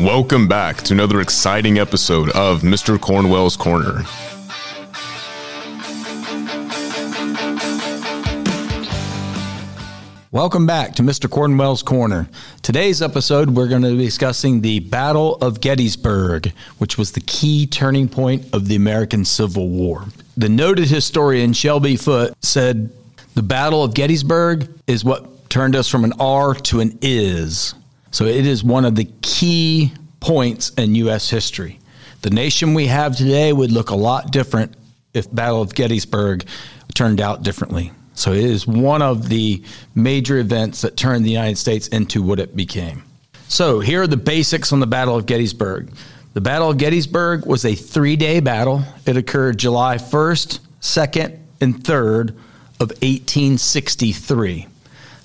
Welcome back to another exciting episode of Mr. Cornwell's Corner. Welcome back to Mr. Cornwell's Corner. Today's episode, we're going to be discussing the Battle of Gettysburg, which was the key turning point of the American Civil War. The noted historian Shelby Foote said the Battle of Gettysburg is what turned us from an R to an is. So it is one of the key points in U.S. history. The nation we have today would look a lot different if Battle of Gettysburg turned out differently. So it is one of the major events that turned the United States into what it became. So here are the basics on the Battle of Gettysburg. The Battle of Gettysburg was a three day battle. It occurred July 1st, 2nd, and 3rd of 1863.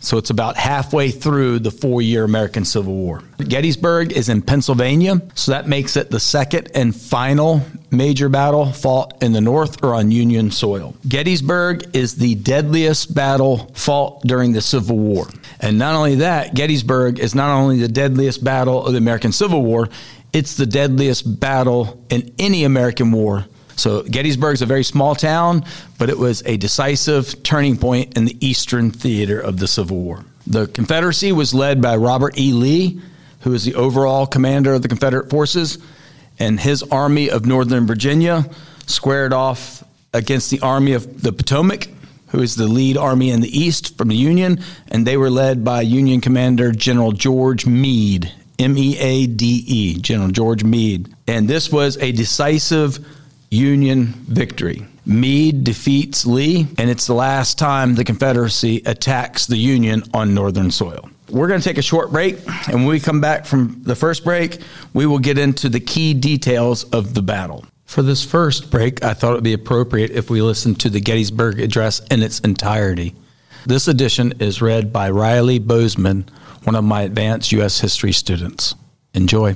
So it's about halfway through the four year American Civil War. Gettysburg is in Pennsylvania, so that makes it the second and final major battle fought in the North or on Union soil. Gettysburg is the deadliest battle fought during the Civil War. And not only that, Gettysburg is not only the deadliest battle of the American Civil War, it's the deadliest battle in any American war so Gettysburg is a very small town, but it was a decisive turning point in the Eastern theater of the Civil War. The Confederacy was led by Robert E. Lee, who was the overall commander of the Confederate forces, and his Army of Northern Virginia squared off against the Army of the Potomac, who is the lead army in the East from the Union, and they were led by Union Commander General George Meade, M E A D E, General George Meade. And this was a decisive Union victory. Meade defeats Lee, and it's the last time the Confederacy attacks the Union on Northern soil. We're going to take a short break, and when we come back from the first break, we will get into the key details of the battle. For this first break, I thought it would be appropriate if we listen to the Gettysburg Address in its entirety. This edition is read by Riley Bozeman, one of my advanced U.S. history students. Enjoy.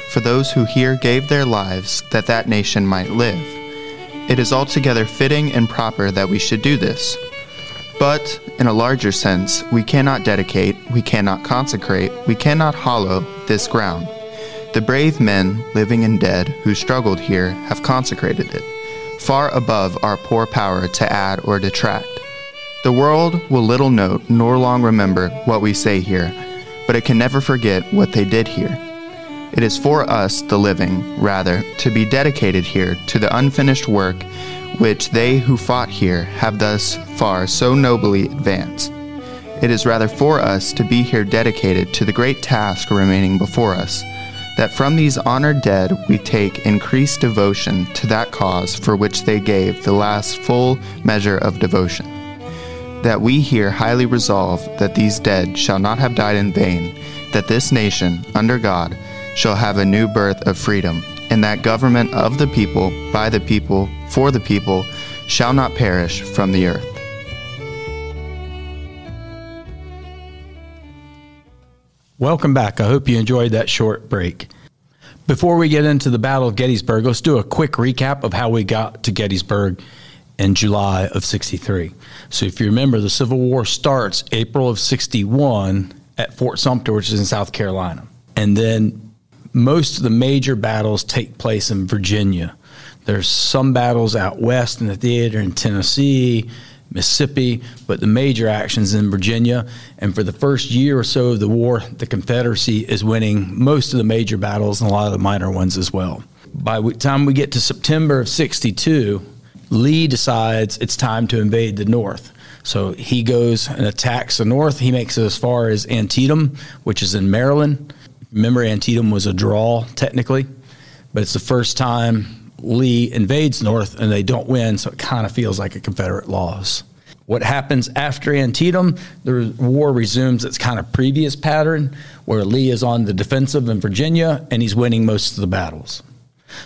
for those who here gave their lives that that nation might live. It is altogether fitting and proper that we should do this. But, in a larger sense, we cannot dedicate, we cannot consecrate, we cannot hallow this ground. The brave men, living and dead, who struggled here have consecrated it, far above our poor power to add or detract. The world will little note nor long remember what we say here, but it can never forget what they did here. It is for us, the living, rather, to be dedicated here to the unfinished work which they who fought here have thus far so nobly advanced. It is rather for us to be here dedicated to the great task remaining before us, that from these honored dead we take increased devotion to that cause for which they gave the last full measure of devotion that we here highly resolve that these dead shall not have died in vain, that this nation, under God, shall have a new birth of freedom, and that government of the people, by the people, for the people, shall not perish from the earth. Welcome back. I hope you enjoyed that short break. Before we get into the Battle of Gettysburg, let's do a quick recap of how we got to Gettysburg in July of 63. So if you remember, the Civil War starts April of 61 at Fort Sumter, which is in South Carolina. And then most of the major battles take place in Virginia. There's some battles out west in the theater in Tennessee, Mississippi, but the major actions in Virginia. And for the first year or so of the war, the Confederacy is winning most of the major battles and a lot of the minor ones as well. By the time we get to September of 62, Lee decides it's time to invade the North. So he goes and attacks the North. He makes it as far as Antietam, which is in Maryland. Remember, Antietam was a draw technically, but it's the first time Lee invades North and they don't win, so it kind of feels like a Confederate loss. What happens after Antietam, the war resumes its kind of previous pattern where Lee is on the defensive in Virginia and he's winning most of the battles.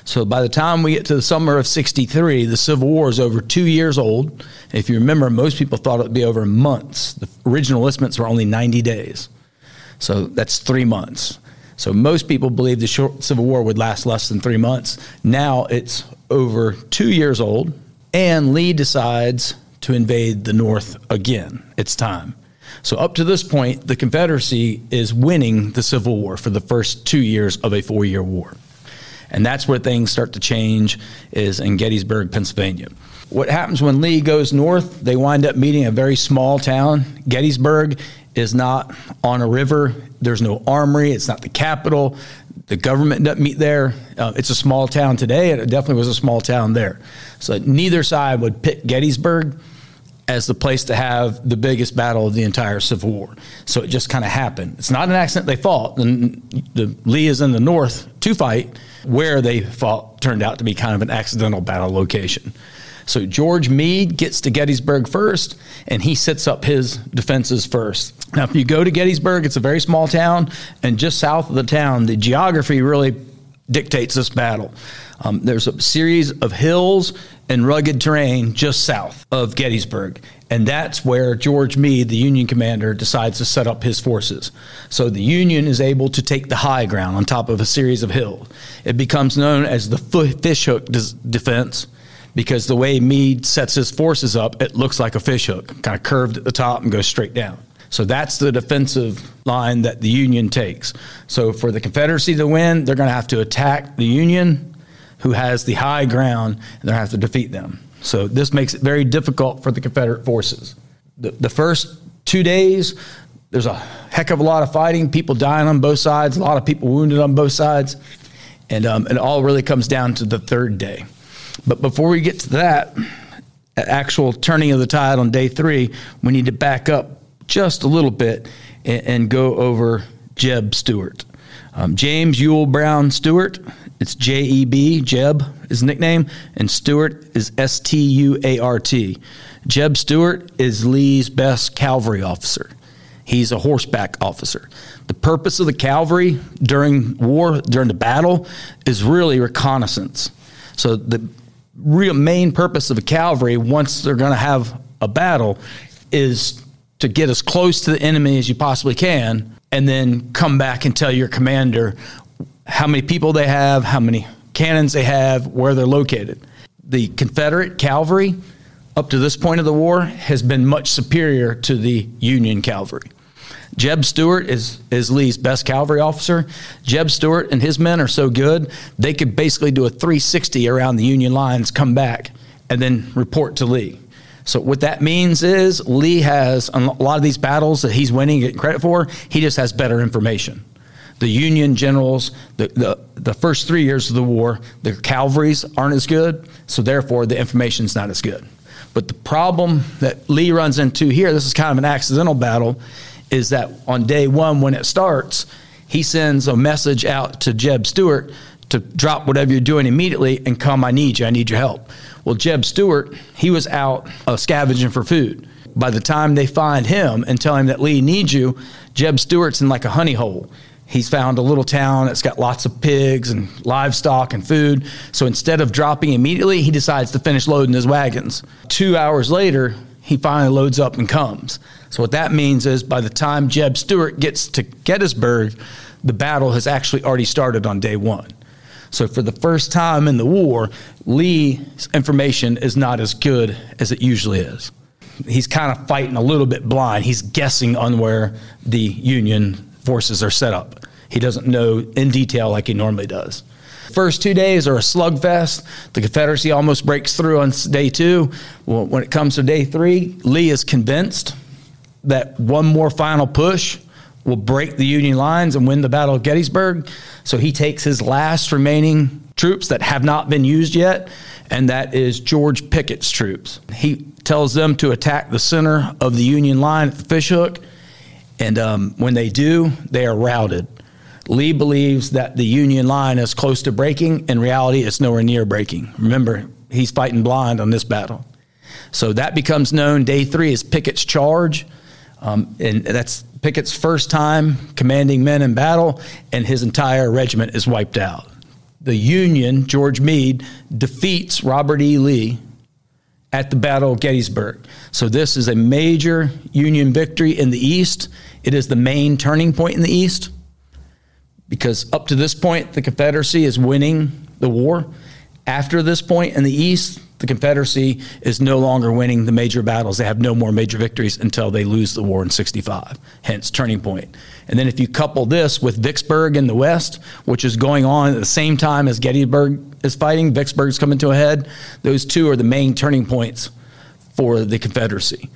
So by the time we get to the summer of 63, the Civil War is over two years old. If you remember, most people thought it would be over months. The original enlistments were only 90 days. So that's three months. So most people believe the short Civil War would last less than three months. Now it's over two years old, and Lee decides to invade the North again. It's time. So, up to this point, the Confederacy is winning the Civil War for the first two years of a four year war. And that's where things start to change is in Gettysburg, Pennsylvania. What happens when Lee goes north? They wind up meeting a very small town. Gettysburg is not on a river. There's no armory. It's not the capital. The government doesn't meet there. Uh, it's a small town today, and it definitely was a small town there. So neither side would pick Gettysburg as the place to have the biggest battle of the entire Civil War. So it just kind of happened. It's not an accident they fought. The, the Lee is in the north to fight. Where they fought turned out to be kind of an accidental battle location. So George Meade gets to Gettysburg first, and he sets up his defenses first. Now, if you go to Gettysburg, it's a very small town, and just south of the town, the geography really dictates this battle. Um, there's a series of hills and rugged terrain just south of Gettysburg. And that's where George Meade, the Union commander, decides to set up his forces. So the Union is able to take the high ground on top of a series of hills. It becomes known as the fishhook defense because the way Meade sets his forces up, it looks like a fishhook, kind of curved at the top and goes straight down. So that's the defensive line that the Union takes. So for the Confederacy to win, they're going to have to attack the Union who has the high ground, and they're going to have to defeat them. So this makes it very difficult for the Confederate forces. The, the first two days, there's a heck of a lot of fighting, people dying on both sides, a lot of people wounded on both sides, and um, it all really comes down to the third day. But before we get to that actual turning of the tide on day three, we need to back up just a little bit and, and go over Jeb Stuart. Um, James Ewell Brown Stuart it's J E B, Jeb, his nickname, and Stuart is S T U A R T. Jeb Stuart is Lee's best cavalry officer. He's a horseback officer. The purpose of the cavalry during war, during the battle, is really reconnaissance. So the real main purpose of a cavalry, once they're going to have a battle, is to get as close to the enemy as you possibly can, and then come back and tell your commander how many people they have, how many cannons they have, where they're located. The Confederate cavalry, up to this point of the war, has been much superior to the Union cavalry. Jeb Stuart is, is Lee's best cavalry officer. Jeb Stuart and his men are so good, they could basically do a 360 around the Union lines, come back, and then report to Lee. So what that means is Lee has a lot of these battles that he's winning, getting credit for. He just has better information the Union generals, the, the, the first three years of the war, the cavalries aren't as good, so therefore the information's not as good. But the problem that Lee runs into here, this is kind of an accidental battle, is that on day one when it starts, he sends a message out to Jeb Stuart to drop whatever you're doing immediately and come, I need you, I need your help. Well, Jeb Stuart, he was out uh, scavenging for food. By the time they find him and tell him that Lee needs you, Jeb Stuart's in like a honey hole he's found a little town that's got lots of pigs and livestock and food. So instead of dropping immediately, he decides to finish loading his wagons. Two hours later, he finally loads up and comes. So what that means is by the time Jeb Stuart gets to Gettysburg, the battle has actually already started on day one. So for the first time in the war, Lee's information is not as good as it usually is. He's kind of fighting a little bit blind. He's guessing on where the Union forces are set up. He doesn't know in detail like he normally does. First two days are a slugfest. The Confederacy almost breaks through on day two. Well, when it comes to day three, Lee is convinced that one more final push will break the Union lines and win the Battle of Gettysburg. So he takes his last remaining troops that have not been used yet, and that is George Pickett's troops. He tells them to attack the center of the Union line at the Fishhook and um, when they do, they are routed. Lee believes that the Union line is close to breaking. In reality, it's nowhere near breaking. Remember, he's fighting blind on this battle. So that becomes known day three as Pickett's Charge. Um, and that's Pickett's first time commanding men in battle, and his entire regiment is wiped out. The Union, George Meade, defeats Robert E. Lee at the Battle of Gettysburg. So this is a major Union victory in the East. It is the main turning point in the East because up to this point, the Confederacy is winning the war. After this point in the East, the Confederacy is no longer winning the major battles. They have no more major victories until they lose the war in 65, hence turning point. And then if you couple this with Vicksburg in the West, which is going on at the same time as Gettysburg is fighting, Vicksburg's coming to a head, those two are the main turning points for the Confederacy.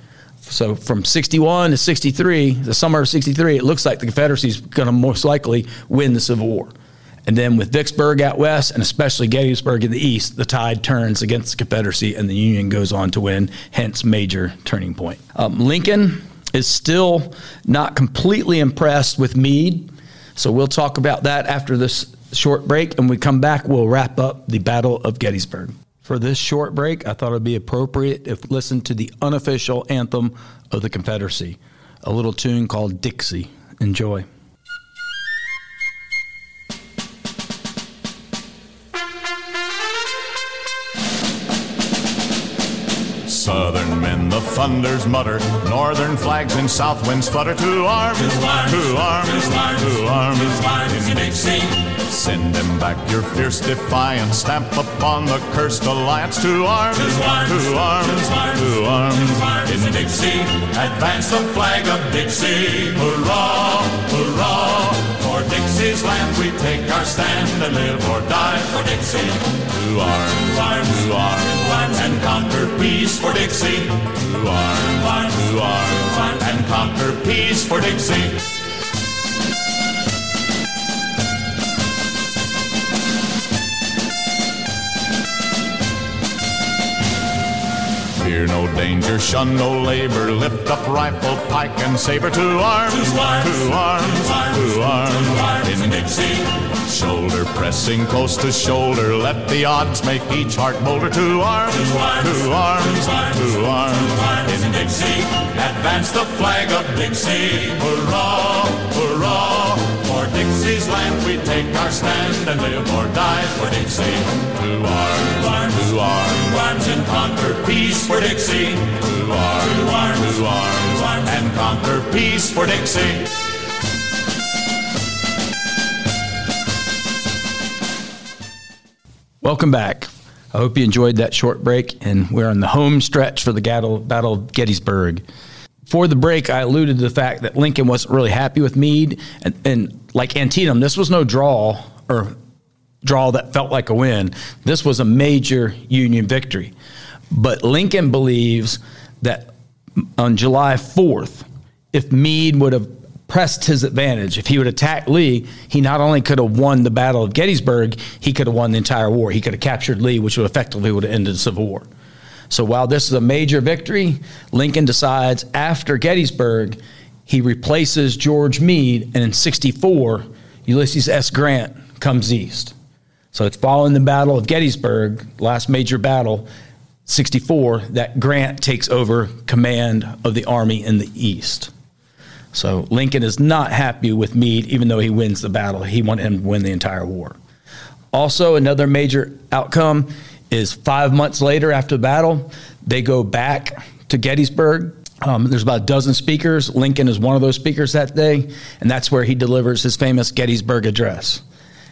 So from 61 to 63, the summer of 63, it looks like the Confederacy is going to most likely win the Civil War. And then with Vicksburg out west and especially Gettysburg in the east, the tide turns against the Confederacy and the Union goes on to win, hence major turning point. Um, Lincoln is still not completely impressed with Meade. So we'll talk about that after this short break. And we come back, we'll wrap up the Battle of Gettysburg. For this short break, I thought it would be appropriate if listen to the unofficial anthem of the Confederacy, a little tune called Dixie. Enjoy. Southern men, the thunders mutter. Northern flags and south winds flutter. To arms, to arms, to arms, to arms, to arms in Dixie. Send them back your fierce defiance. Stamp upon the cursed alliance. To arms, to arms, to arms, to arms in Dixie. Advance the flag of Dixie. Hurrah, hurrah. For Dixie's land we take our stand and live or die for Dixie. To arms, arms, to arms, and conquer peace for Dixie. To arms, to arms, and conquer peace for Dixie. Fear no danger, shun no labor, lift up rifle, pike, and saber. To arms, to arms, to arms, to arms, in Dixie. Shoulder pressing close to shoulder, let the odds make each heart bolder. To arms, to arms, to arms, in Dixie. Advance the flag of Dixie, hurrah, hurrah. For Dixie's land we take our stand and live or die for Dixie. To arms, conquer peace for Dixie. To arms, arms, to arms, arms and conquer peace for Dixie. Welcome back. I hope you enjoyed that short break, and we're on the home stretch for the Battle of Gettysburg. For the break, I alluded to the fact that Lincoln wasn't really happy with Meade, and, and like Antietam, this was no draw or draw that felt like a win. This was a major Union victory. But Lincoln believes that on July 4th, if Meade would have pressed his advantage, if he would attack Lee, he not only could have won the Battle of Gettysburg, he could have won the entire war. He could have captured Lee, which would effectively would have ended the Civil War. So while this is a major victory, Lincoln decides after Gettysburg, he replaces George Meade, and in 64, Ulysses S. Grant comes east. So it's following the Battle of Gettysburg, last major battle, 64, that Grant takes over command of the army in the east. So Lincoln is not happy with Meade, even though he wins the battle. He wanted him to win the entire war. Also, another major outcome is five months later after the battle, they go back to Gettysburg. Um, there's about a dozen speakers. Lincoln is one of those speakers that day, and that's where he delivers his famous Gettysburg Address.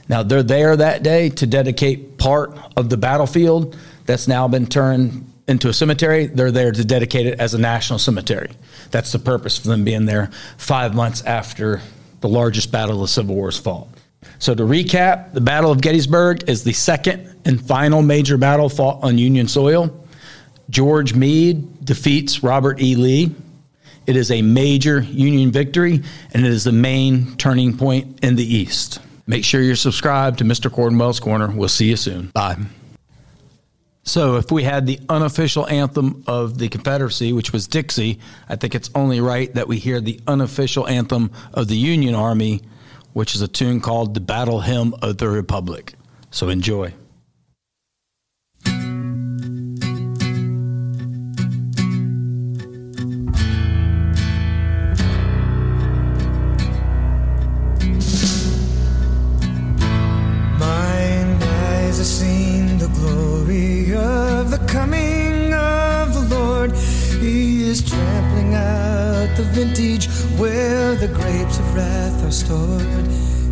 Now, they're there that day to dedicate part of the battlefield that's now been turned into a cemetery. They're there to dedicate it as a national cemetery. That's the purpose for them being there five months after the largest battle of the Civil War is fought. So, to recap, the Battle of Gettysburg is the second and final major battle fought on Union soil. George Meade defeats Robert E. Lee. It is a major Union victory, and it is the main turning point in the East. Make sure you're subscribed to Mr. Cornwell's Corner. We'll see you soon. Bye. So, if we had the unofficial anthem of the Confederacy, which was Dixie, I think it's only right that we hear the unofficial anthem of the Union Army, which is a tune called the Battle Hymn of the Republic. So, enjoy. Coming of the Lord. He is trampling out the vintage where the grapes of wrath are stored.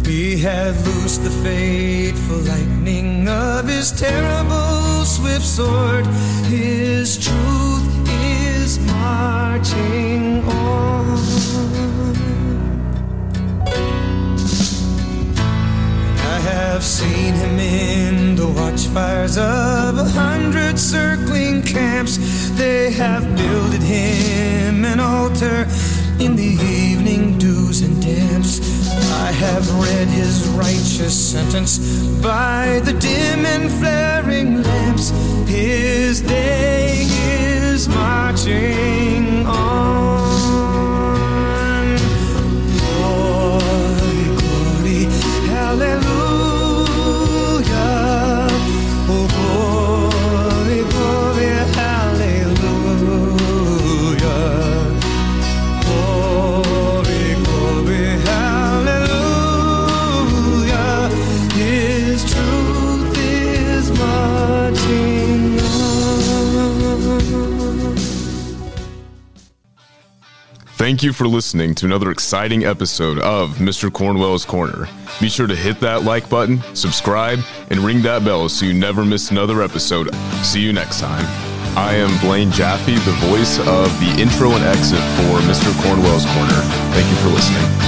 He hath loosed the fateful lightning of his terrible swift sword. His truth is marching on. I have seen him in the watchfires of a hundred circling camps. They have builded him an altar in the evening dews and damps. I have read his righteous sentence by the dim and flaring lamps. His day is marching Thank you for listening to another exciting episode of Mr. Cornwell's Corner. Be sure to hit that like button, subscribe, and ring that bell so you never miss another episode. See you next time. I am Blaine Jaffe, the voice of the intro and exit for Mr. Cornwell's Corner. Thank you for listening.